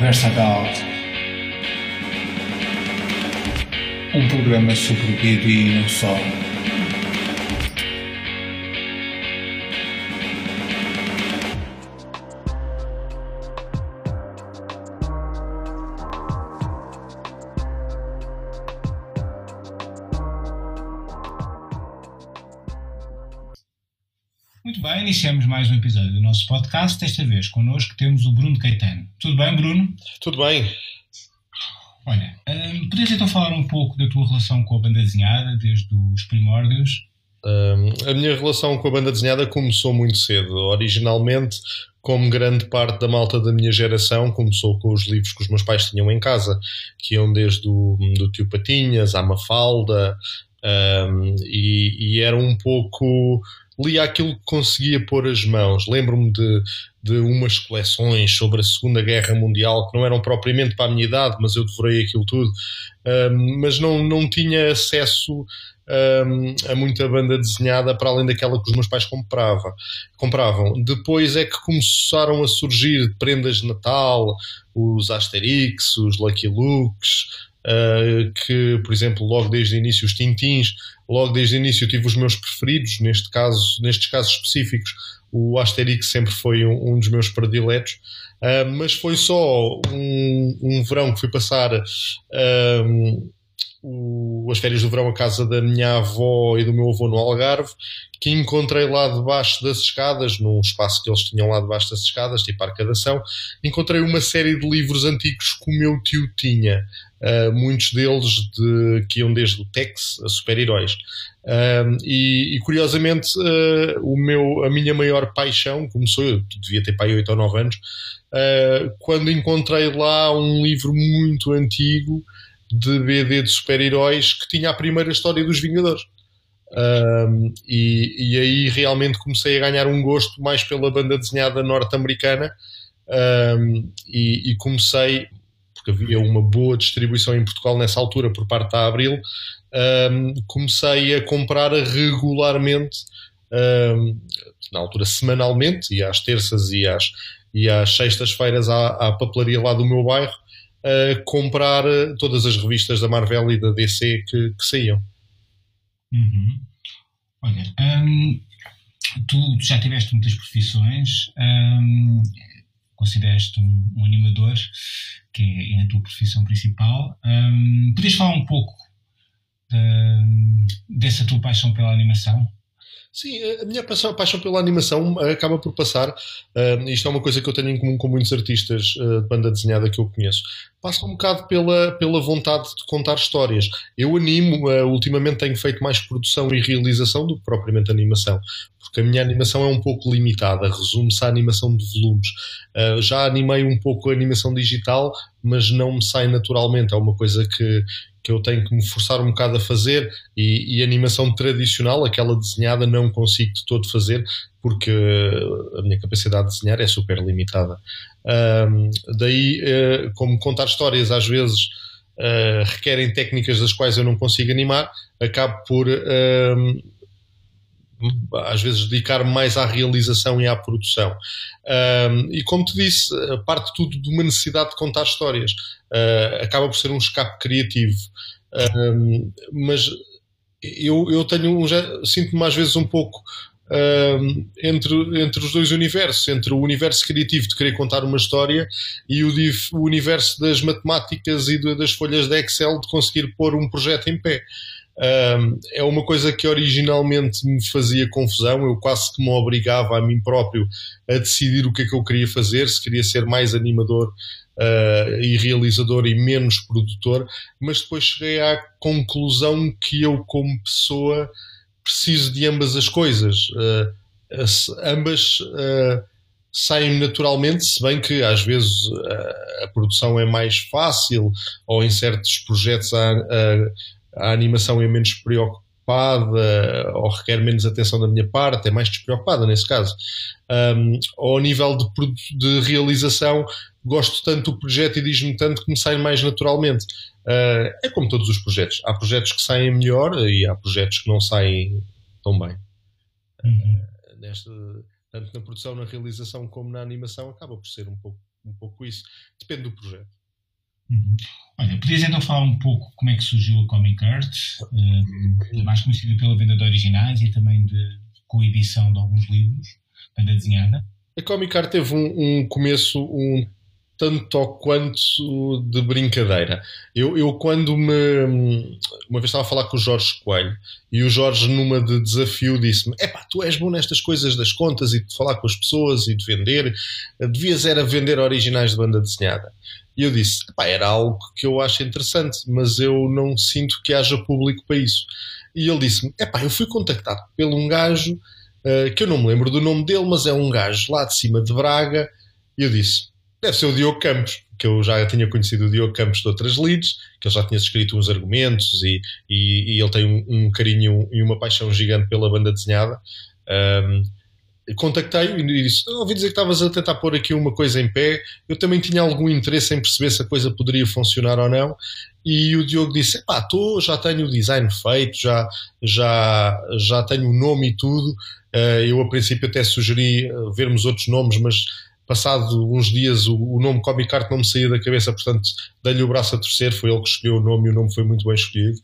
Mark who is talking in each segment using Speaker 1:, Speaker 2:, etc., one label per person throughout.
Speaker 1: Conversa About. Um programa sobre o dia e não só.
Speaker 2: Iniciamos mais um episódio do nosso podcast. Desta vez connosco temos o Bruno Caetano. Tudo bem, Bruno?
Speaker 3: Tudo bem.
Speaker 2: Olha, hum, podias então falar um pouco da tua relação com a banda desenhada, desde os primórdios?
Speaker 3: Hum, a minha relação com a banda desenhada começou muito cedo. Originalmente, como grande parte da malta da minha geração, começou com os livros que os meus pais tinham em casa, que iam desde o do Tio Patinhas, à Mafalda, hum, e, e era um pouco lia aquilo que conseguia pôr as mãos. Lembro-me de, de umas coleções sobre a Segunda Guerra Mundial que não eram propriamente para a minha idade, mas eu devorei aquilo tudo. Um, mas não, não tinha acesso um, a muita banda desenhada para além daquela que os meus pais comprava, compravam. Depois é que começaram a surgir prendas de Natal, os Asterix, os Lucky Lukes. Uh, que, por exemplo, logo desde o início, os Tintins, logo desde o início tive os meus preferidos, neste caso, nestes casos específicos, o Asterix sempre foi um, um dos meus prediletos, uh, mas foi só um, um, verão que fui passar uh, o, as férias do verão à casa da minha avó e do meu avô no Algarve, que encontrei lá debaixo das escadas, num espaço que eles tinham lá debaixo das escadas, tipo arcadação, encontrei uma série de livros antigos que o meu tio tinha. Uh, muitos deles de, que iam desde o Tex a super-heróis. Uh, e, e, curiosamente, uh, o meu, a minha maior paixão começou, eu devia ter pai 8 ou 9 anos, quando encontrei lá um livro muito antigo de BD de super-heróis que tinha a primeira história dos Vingadores. Um, e, e, aí realmente comecei a ganhar um gosto mais pela banda desenhada norte-americana um, e, e, comecei, porque havia uma boa distribuição em Portugal nessa altura por parte da Abril, um, comecei a comprar regularmente, na altura semanalmente, e às terças e às, e às sextas-feiras à, à papelaria lá do meu bairro, a comprar eh, todas as revistas da Marvel e da DC que, que saíam.
Speaker 2: Uhum. Olha, hum, tu, tu, já tiveste muitas profissões, hum, consideraste um, um, animador, que é a tua profissão principal. Hum, podias falar um pouco de, dessa tua paixão pela animação?
Speaker 3: Sim, a minha paixão, paixão pela animação acaba por passar, uh, isto é uma coisa que eu tenho em comum com muitos artistas uh, de banda desenhada que eu conheço, passa um bocado pela, pela vontade de contar histórias. Eu animo, uh, ultimamente tenho feito mais produção e realização do que propriamente animação, porque a minha animação é um pouco limitada, resume-se à animação de volumes. Uh, já animei um pouco a animação digital, mas não me sai naturalmente, é uma coisa que, que eu tenho que me forçar um bocado a fazer e, e animação tradicional, aquela desenhada, não consigo de todo fazer porque a minha capacidade de desenhar é super limitada. Um, daí, uh, como contar histórias às vezes uh, requerem técnicas das quais eu não consigo animar, acabo por às vezes dedicar mais à realização e à produção. Um, e como te disse, parte tudo de uma necessidade de contar histórias. Uh, acaba por ser um escape criativo. Um, mas eu, eu tenho sinto-me às vezes um pouco um, entre, entre os dois universos, entre o universo criativo de querer contar uma história e o, o universo das matemáticas e das folhas de Excel de conseguir pôr um projeto em pé. Um, é uma coisa que originalmente me fazia confusão, eu quase que me obrigava a mim próprio a decidir o que é que eu queria fazer, se queria ser mais animador uh, e realizador e menos produtor, mas depois cheguei à conclusão que eu, como pessoa, preciso de ambas as coisas. Uh, as, ambas uh, saem naturalmente, se bem que às vezes uh, a produção é mais fácil ou em certos projetos a, a, a, animação é menos preocupada ou requer menos atenção da minha parte, é mais despreocupada nesse caso. Um, ao nível de, de realização, gosto tanto do projeto e diz-me tanto que me sai mais naturalmente. Uh, é como todos os projetos. Há projetos que saem melhor e há projetos que não saem tão bem. Uhum. Uh, nesta, tanto na produção, na realização como na animação, acaba por ser um pouco um pouco isso. Depende do projeto.
Speaker 2: Uhum. Olha, podias então falar um pouco como é que surgiu a Comic Art, uh, mais conhecida pela venda de originais e também de coedição de alguns livros, banda desenhada?
Speaker 3: A Comic Art teve um, um começo um tanto ou quanto de brincadeira. Eu, eu, quando me. Uma vez estava a falar com o Jorge Coelho e o Jorge, numa de desafio, disse-me: Epá, tu és bom nestas coisas das contas e de falar com as pessoas e de vender. Devias era vender originais de banda desenhada. E eu disse: Epá, era algo que eu acho interessante, mas eu não sinto que haja público para isso. E ele disse-me: Epá, eu fui contactado pelo um gajo uh, que eu não me lembro do nome dele, mas é um gajo lá de cima de Braga. E eu disse: Deve ser o Diogo Campos, que eu já tinha conhecido o Diogo Campos de outras leads, que ele já tinha escrito uns argumentos e, e, e ele tem um, um, carinho e uma paixão gigante pela banda desenhada. Um, contactei-o e disse: Ouvi dizer que estavas a tentar pôr aqui uma coisa em pé. Eu também tinha algum interesse em perceber se a coisa poderia funcionar ou não. E o Diogo disse: Pá, tô, já tenho o design feito, já, já, já tenho o nome e tudo. Uh, eu, a princípio, até sugeri eh, vermos outros nomes, mas passado uns dias o, o nome Comic Art não me saía da cabeça, portanto dei-lhe o braço a torcer, foi ele que escolheu o nome e o nome foi muito bem escolhido.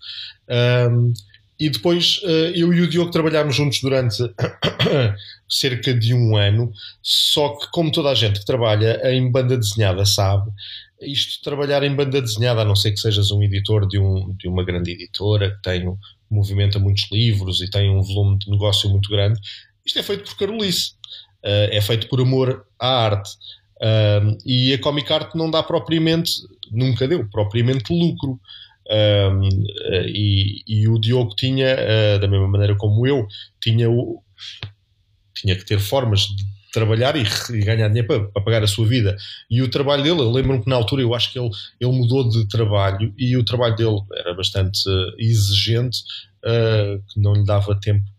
Speaker 3: Um, e depois uh, eu e o Diogo trabalhámos juntos durante cerca de um ano, só que como toda a gente que trabalha em banda desenhada sabe, isto trabalhar em banda desenhada, a não ser que sejas um editor de, um, de uma grande editora que tem, movimenta muitos livros e tem um volume de negócio muito grande, isto é feito por Carolice. Uh, é feito por amor à arte. Uh, e a Comic Art não dá propriamente, nunca deu propriamente lucro. Uh, e, e, o Diogo tinha, da mesma maneira como eu, tinha, o, tinha que ter formas de trabalhar e, e ganhar dinheiro para, para, pagar a sua vida. E o trabalho dele, eu lembro-me que na altura eu acho que ele, ele mudou de trabalho e o trabalho dele era bastante exigente, que não lhe dava tempo uh,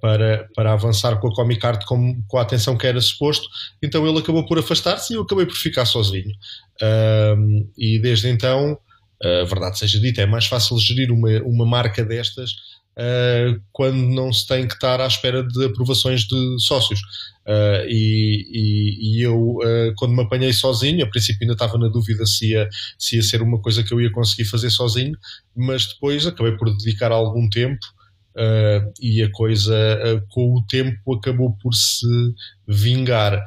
Speaker 3: para, para avançar com a Comic Art com, com a atenção que era suposto. Então ele acabou por afastar-se e eu acabei por ficar sozinho. Uh, e desde então, a verdade seja dita, é mais fácil gerir uma, uma marca destas Uh, quando não se tem que estar à espera de aprovações de sócios. Uh, e, e, e, eu, uh, quando me apanhei sozinho, a princípio ainda estava na dúvida se ia, se ia ser uma coisa que eu ia conseguir fazer sozinho, mas depois acabei por dedicar algum tempo Uh, e a coisa uh, com o tempo acabou por se vingar.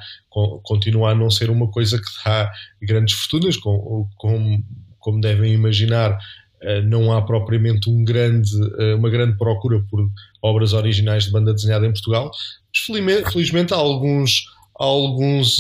Speaker 3: Continua a não ser uma coisa que dá grandes fortunas, com, com, como devem imaginar. Uh, não há propriamente um grande, uma grande procura por obras originais de banda desenhada em Portugal, mas felizmente, felizmente há alguns, alguns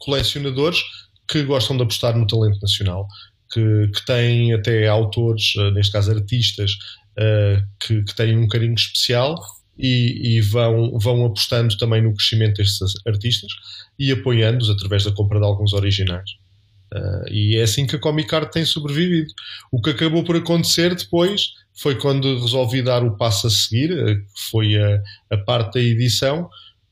Speaker 3: colecionadores que gostam de apostar no talento nacional, que, que têm até autores, neste caso artistas, uh, que, que, têm um carinho especial e, e, vão, vão apostando também no crescimento destes artistas e apoiando-os através da compra de alguns originais. Uh, e é assim que a Comic Art tem sobrevivido. O que acabou por acontecer depois foi quando resolvi dar o passo a seguir, uh, que foi a, a parte da edição.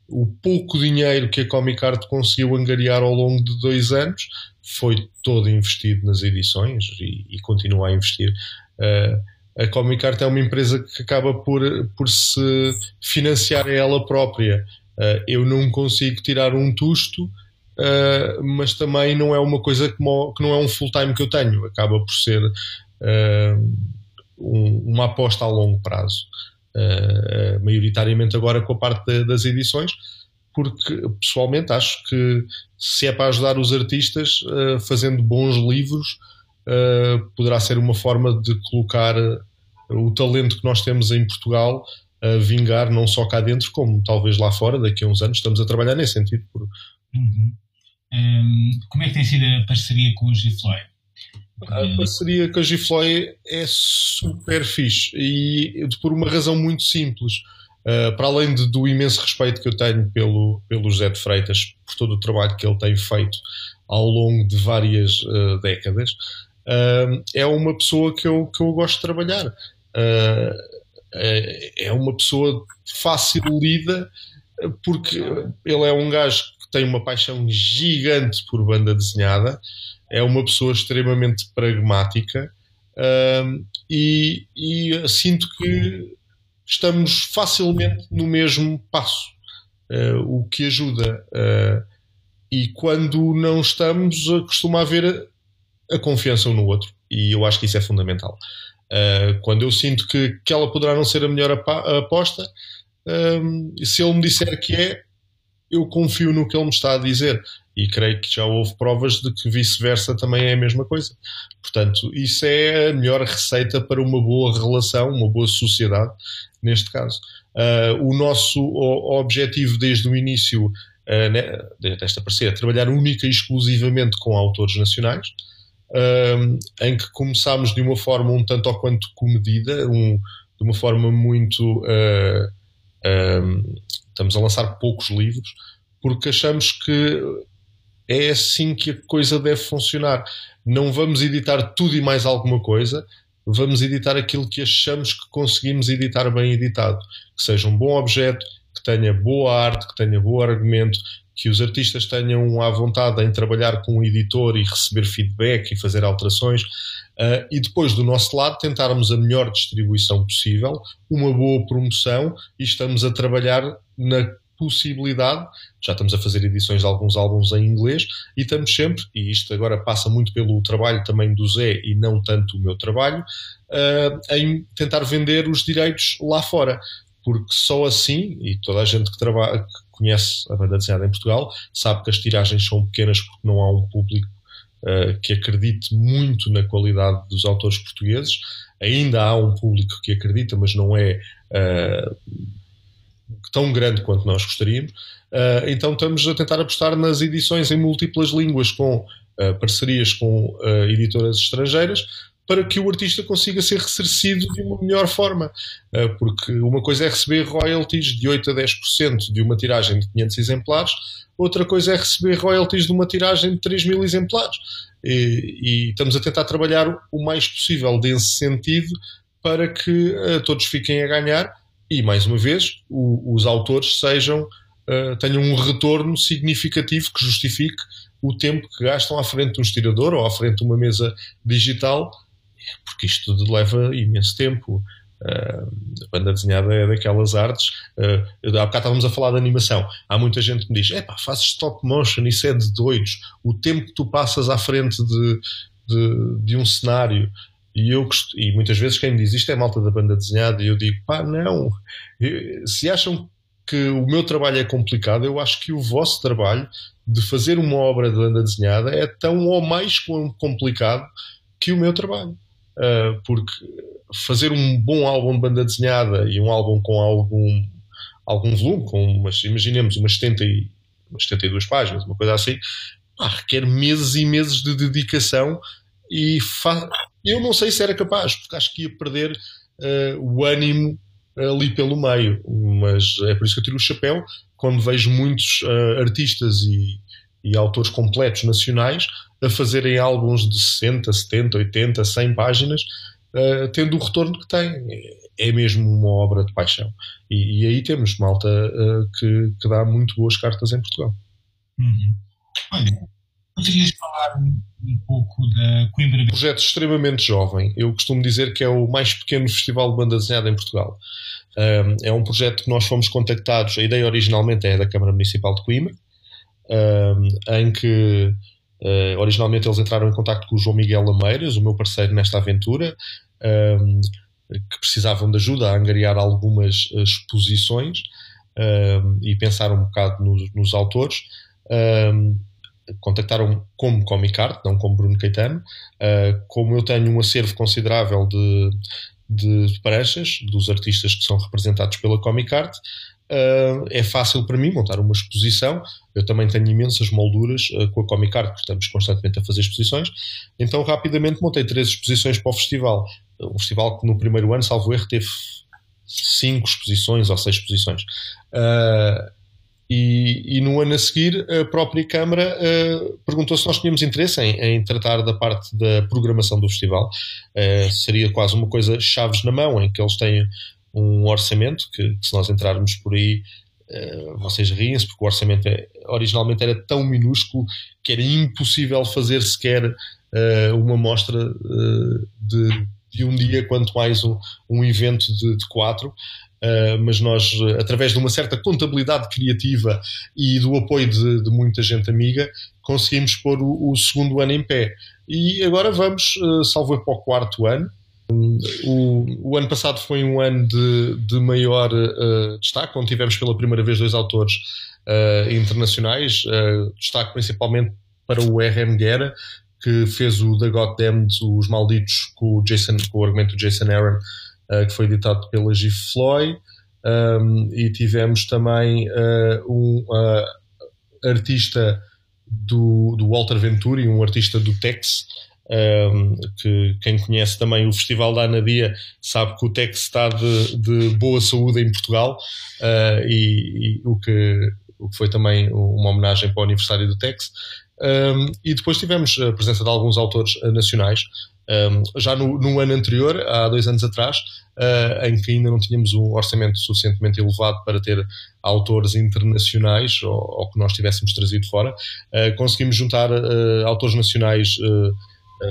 Speaker 3: O pouco dinheiro que a Comic Art conseguiu angariar ao longo de dois anos foi todo investido nas edições e, e continua a investir. Uh, a Comic Art é uma empresa que acaba por, por se financiar a ela própria. Uh, eu não consigo tirar um tusto, uh, mas também não é uma coisa que, que não é um full-time que eu tenho. Acaba por ser uh, um, uma aposta a longo prazo. maioritariamente agora com a parte das edições, porque pessoalmente acho que se é para ajudar os artistas fazendo bons livros, uh, poderá ser uma forma de colocar uh, o talento que nós temos em Portugal a vingar não só cá dentro, como talvez lá fora, daqui a uns anos. Estamos a trabalhar nesse sentido. Por...
Speaker 2: Uhum. Um, como é que tem sido a parceria com o Gifloy?
Speaker 3: A parceria com a Gifloy é super fixe e por uma razão muito simples. Uh, para além de, do imenso respeito que eu tenho pelo, pelo José de Freitas, por todo o trabalho que ele tem feito ao longo de várias uh, décadas, uh, é uma pessoa que eu, que eu gosto de trabalhar. Uh, é uma pessoa fácil lida porque ele é um gajo que tem uma paixão gigante por banda desenhada, é uma pessoa extremamente pragmática uh, e, e, sinto que estamos facilmente no mesmo passo, uh, o que ajuda. Uh, e quando não estamos, costuma haver a confiança um no outro. E eu acho que isso é fundamental. Uh, quando eu sinto que, que ela poderá não ser a melhor aposta, se ele me disser que é, eu confio no que ele me está a dizer. E creio que já houve provas de que vice-versa também é a mesma coisa. Portanto, isso é a melhor receita para uma boa relação, uma boa sociedade, neste caso. Uh, o nosso objetivo desde o início uh, né, desta parceria é trabalhar única e exclusivamente com autores nacionais, uh, em que começámos de uma forma um tanto ou quanto comedida, um, de uma forma muito. estamos a lançar poucos livros, porque achamos que é assim que a coisa deve funcionar. Não vamos editar tudo e mais alguma coisa, vamos editar aquilo que achamos que conseguimos editar bem editado. Que seja um bom objeto, que tenha boa arte, que tenha bom argumento, que os artistas tenham à vontade em trabalhar com o editor e receber feedback e fazer alterações. Uh, e depois, do nosso lado, tentarmos a melhor distribuição possível, uma boa promoção e estamos a trabalhar na possibilidade, já estamos a fazer edições de alguns álbuns em inglês e estamos sempre, e isto agora passa muito pelo trabalho também do Zé e não tanto o meu trabalho, uh, em tentar vender os direitos lá fora. Porque só assim, e toda a gente que, trabalha, conhece a banda desenhada em Portugal, sabe que as tiragens são pequenas porque não há um público uh, que acredite muito na qualidade dos autores portugueses. Ainda há um público que acredita, mas não é uh, tão grande quanto nós gostaríamos. Uh, então estamos a tentar apostar nas edições em múltiplas línguas com parcerias com editoras estrangeiras para que o artista consiga ser ressarcido de uma melhor forma. porque uma coisa é receber royalties de 8 a 10% de uma tiragem de 500 exemplares, outra coisa é receber royalties de uma tiragem de 3 mil exemplares. E, e estamos a tentar trabalhar o mais possível nesse sentido para que todos fiquem a ganhar e, mais uma vez, o, os autores sejam, uh, tenham um retorno significativo que justifique o tempo que gastam à frente de um estirador ou à frente de uma mesa digital, porque isto leva imenso tempo. Uh, a banda desenhada é daquelas artes. Uh, há bocado estávamos a falar de animação. Há muita gente que me diz: é pá, fazes stop motion, isso é de doidos. O tempo que tu passas à frente de, de, de um cenário e, eu, e muitas vezes quem me diz isto é malta da banda desenhada, e eu digo, pá, não. Se acham que o meu trabalho é complicado, eu acho que o vosso trabalho de fazer uma obra de banda desenhada é tão ou mais complicado que o meu trabalho. Uh, porque fazer um bom álbum de banda desenhada e um álbum com algum, algum volume, com umas, imaginemos umas, 70 e, umas 72 páginas, uma coisa assim, ah, requer meses e meses de dedicação e eu não sei se era capaz, porque acho que ia perder uh, o ânimo ali pelo meio, mas é por isso que eu tiro o chapéu quando vejo muitos uh, artistas e, e, autores completos nacionais a fazerem álbuns de 60, 70, 80, 100 páginas, uh, tendo o retorno que têm. É mesmo uma obra de paixão. E, e aí temos malta uh, que, que, dá muito boas cartas em Portugal.
Speaker 2: Uhum. Olha, poderias falar um pouco da Coimbra. Um
Speaker 3: projeto extremamente jovem. Eu costumo dizer que é o mais pequeno festival de banda desenhada em Portugal. Um, é um projeto que nós fomos contactados. A ideia originalmente é da Câmara Municipal de Coimbra, um, em que uh, originalmente eles entraram em contato com o João Miguel Lameiras, o meu parceiro nesta aventura, um, que precisavam de ajuda a angariar algumas exposições e pensar um bocado nos, nos autores. Um, contactaram como Comic Art, não como Bruno Caetano. Uh, como eu tenho um acervo considerável de, de pranchas dos artistas que são representados pela Comic Art, uh, é fácil para mim montar uma exposição. Eu também tenho imensas molduras uh, com a Comic Art, porque estamos constantemente a fazer exposições. Então, rapidamente montei três exposições para o festival. Um festival que no primeiro ano, salvo erro, teve cinco exposições ou seis exposições. Uh, e, e, no ano a seguir, a própria Câmara uh, perguntou se nós tínhamos interesse em, em, tratar da parte da programação do festival. Uh, seria quase uma coisa chaves na mão, em que eles têm um orçamento que, que se nós entrarmos por aí, uh, vocês riem-se, porque o orçamento é, originalmente era tão minúsculo que era impossível fazer sequer uma mostra de, de, um dia, quanto mais um, um evento de, de quatro. mas nós, através de uma certa contabilidade criativa e do apoio de, de muita gente amiga, conseguimos pôr o, o, segundo ano em pé. E agora vamos, salvo para o quarto ano. O, o, ano passado foi um ano de, de maior uh, destaque, onde tivemos pela primeira vez dois autores uh, internacionais, uh, destaque principalmente para o R.M. Guerra, que fez o The Goddamned, Os Malditos, com o, Jason, com o argumento do Jason Aaron, que foi editado pela G. Floyd. Um, e tivemos também um artista do, do Walter Venturi, um artista do Tex, um, que quem conhece também o Festival da Anadia sabe que o Tex está de, de boa saúde em Portugal uh, e, e, o, que, o que foi também uma homenagem para o aniversário do Tex. Um, e depois tivemos a presença de alguns autores nacionais. Um, já no, no, ano anterior, há dois anos atrás, uh, em que ainda não tínhamos um orçamento suficientemente elevado para ter autores internacionais ou, ou que nós tivéssemos trazido fora, uh, conseguimos juntar uh, autores nacionais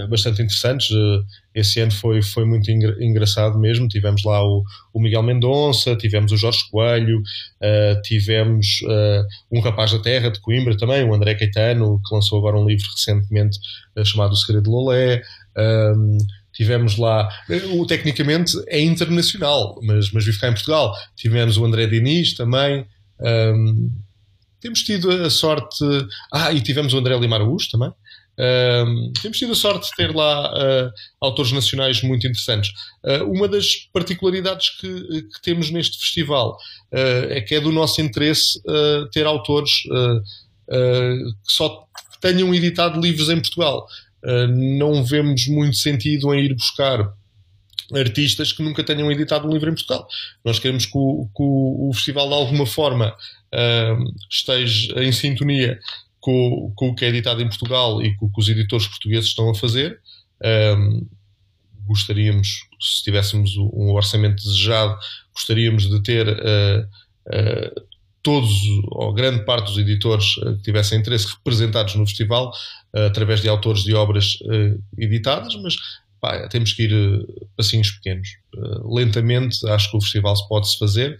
Speaker 3: bastante interessantes. Eh, esse ano foi, foi muito engraçado mesmo. Tivemos lá o, o Miguel Mendonça, tivemos o Jorge Coelho, uh, tivemos uh, um rapaz da terra de Coimbra também, o André Caetano, que lançou agora um livro recentemente uh, chamado O Segredo de Lolé. Um, tivemos lá, o tecnicamente é internacional, mas, mas vive cá em Portugal. Tivemos o André Diniz também. Um, temos tido a sorte. Ah, e tivemos o André Lima Araújo também. Um, temos tido a sorte de ter lá uh, autores nacionais muito interessantes. Uh, uma das particularidades que, que temos neste festival uh, é que é do nosso interesse ter autores que só tenham editado livros em Portugal. não vemos muito sentido em ir buscar artistas que nunca tenham editado um livro em Portugal. Nós queremos que o, que o, o festival, de alguma forma, esteja em sintonia com, com, o que é editado em Portugal e com o que os editores portugueses estão a fazer. Um, gostaríamos, se tivéssemos um orçamento desejado, gostaríamos de ter uh, uh, todos, ou grande parte dos editores uh, que tivessem interesse representados no festival, através de autores de obras editadas, mas pá, temos que ir passinhos pequenos. lentamente, acho que o festival se pode-se fazer.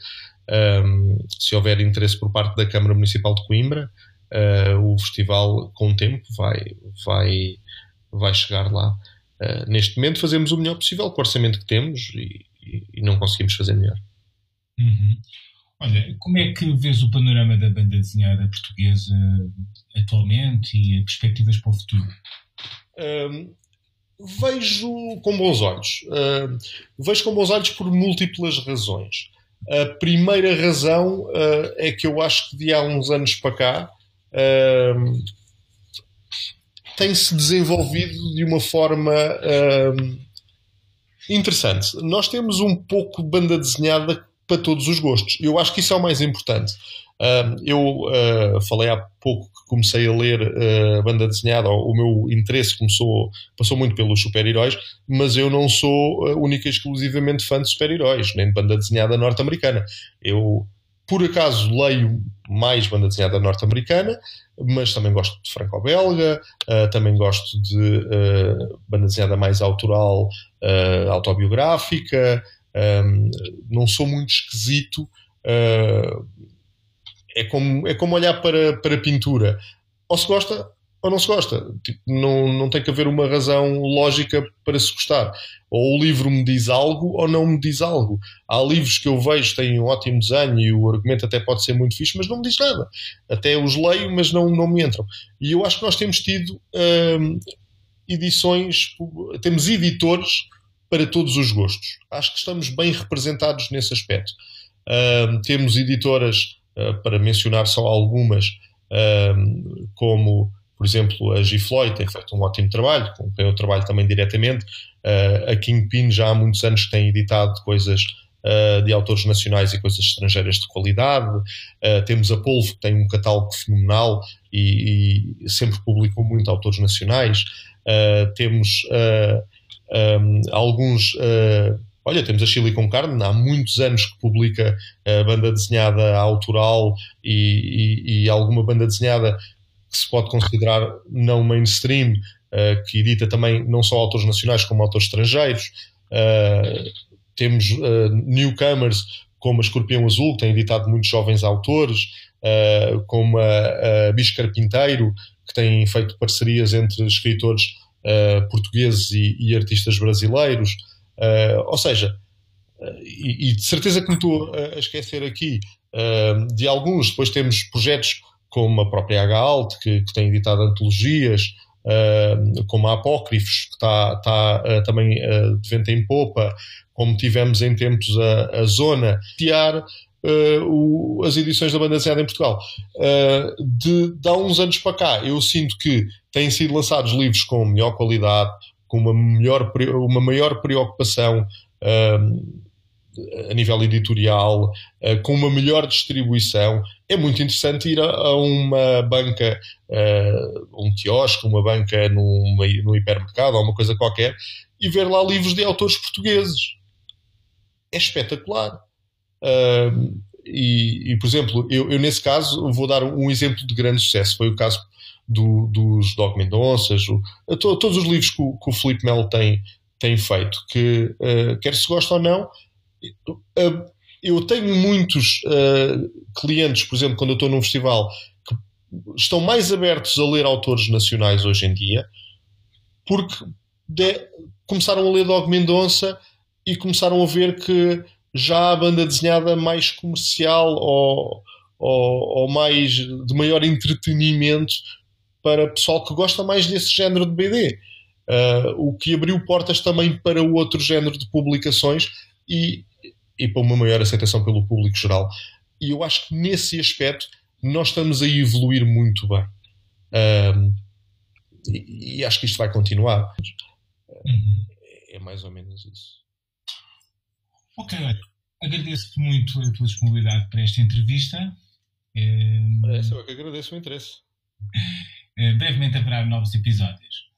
Speaker 3: Um, se houver interesse por parte da Câmara Municipal de Coimbra, uh, o festival, com o tempo, vai, vai, vai chegar lá. Uh, neste momento, fazemos o melhor possível com o orçamento que temos e, e, e não conseguimos fazer melhor.
Speaker 2: Uhum. Olha, como é que vês o panorama da banda desenhada portuguesa atualmente e perspectivas para o futuro?
Speaker 3: Um, vejo com bons olhos. Uh, vejo com bons olhos por múltiplas razões. A primeira razão uh, é que eu acho que de há uns anos para cá tem-se desenvolvido de uma forma interessante. Nós temos um pouco banda desenhada para todos os gostos. Eu acho que isso é o mais importante. Eu uh, falei há pouco que comecei a ler uh, banda desenhada, o meu interesse começou, passou muito pelos super-heróis, mas eu não sou única e exclusivamente fã de super-heróis, nem de banda desenhada norte-americana. Eu por acaso leio mais banda desenhada norte-americana, mas também gosto de franco-belga, uh, também gosto de uh, banda desenhada mais autoral, uh, autobiográfica. Um, não sou muito esquisito. é, como, é como olhar para, para pintura. Ou se gosta, ou não se gosta. Tipo, não, não tem que haver uma razão lógica para se gostar. Ou o livro me diz algo ou não me diz algo. Há livros que eu vejo que têm um ótimo desenho e o argumento até pode ser muito fixe, mas não me diz nada. Até os leio, mas não, não me entram. E eu acho que nós temos tido hum, edições, temos editores para todos os gostos. Acho que estamos bem representados nesse aspecto. Hum, temos editoras, uh, para mencionar só algumas, hum, como por exemplo, a G. Floyd tem feito um ótimo trabalho, com quem eu trabalho também diretamente. Uh, a Kingpin já há muitos anos tem editado coisas uh, de autores nacionais e coisas estrangeiras de qualidade. Uh, temos a Polvo, que tem um catálogo fenomenal e, e sempre publicou muito autores nacionais. temos um, alguns. Olha, temos a Chile com Carne, há muitos anos que publica banda desenhada autoral e, e, e alguma banda desenhada que se pode considerar não mainstream, uh, que edita também não só autores nacionais como autores estrangeiros. Uh, temos uh, newcomers como a Escorpião Azul, que tem editado muitos jovens autores, uh, como a, a Bicho Carpinteiro, que tem feito parcerias entre escritores uh, portugueses e, e, artistas brasileiros. Uh, ou seja, e, e, de certeza que me estou a esquecer aqui de alguns, depois temos projetos como a própria H-Alt, que, que tem editado antologias, uh, como a Apócrifos, que está, uh, também uh, de vento em popa, como tivemos em tempos a, a Zona, tiar o, as edições da banda desenhada em Portugal. de, de há uns anos para cá, eu sinto que têm sido lançados livros com melhor qualidade, com uma, melhor, uma maior preocupação a nível editorial, uh, com uma melhor distribuição. É muito interessante ir a, uma banca, uh, um quiosque, uma banca numa, num hipermercado ou uma coisa qualquer e ver lá livros de autores portugueses. É espetacular. E, e, por exemplo, eu, eu, nesse caso vou dar um exemplo de grande sucesso. Foi o caso do, dos Dog Mendonças, todos os livros que o, que o Felipe Melo tem, tem feito, que uh, quer se gosta ou não, eu tenho muitos uh, clientes, por exemplo, quando eu estou num festival, que estão mais abertos a ler autores nacionais hoje em dia, porque de, começaram a ler Dog Mendonça e começaram a ver que já há banda desenhada mais comercial ou, ou, ou mais de maior entretenimento para pessoal que gosta mais desse género de BD. Uh, eh, o que abriu portas também para outro género de publicações e e para uma maior aceitação pelo público geral. E eu acho que nesse aspecto nós estamos a evoluir muito bem. Um, e, e, acho que isto vai continuar. Uhum. É mais ou menos isso.
Speaker 2: Ok, agradeço-te muito a tua disponibilidade para esta entrevista.
Speaker 3: É, eu que agradeço o interesse.
Speaker 2: brevemente haverá novos episódios.